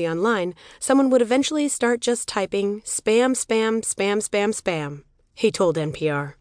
online, someone would eventually start just typing spam, spam, spam, spam, spam, he told NPR.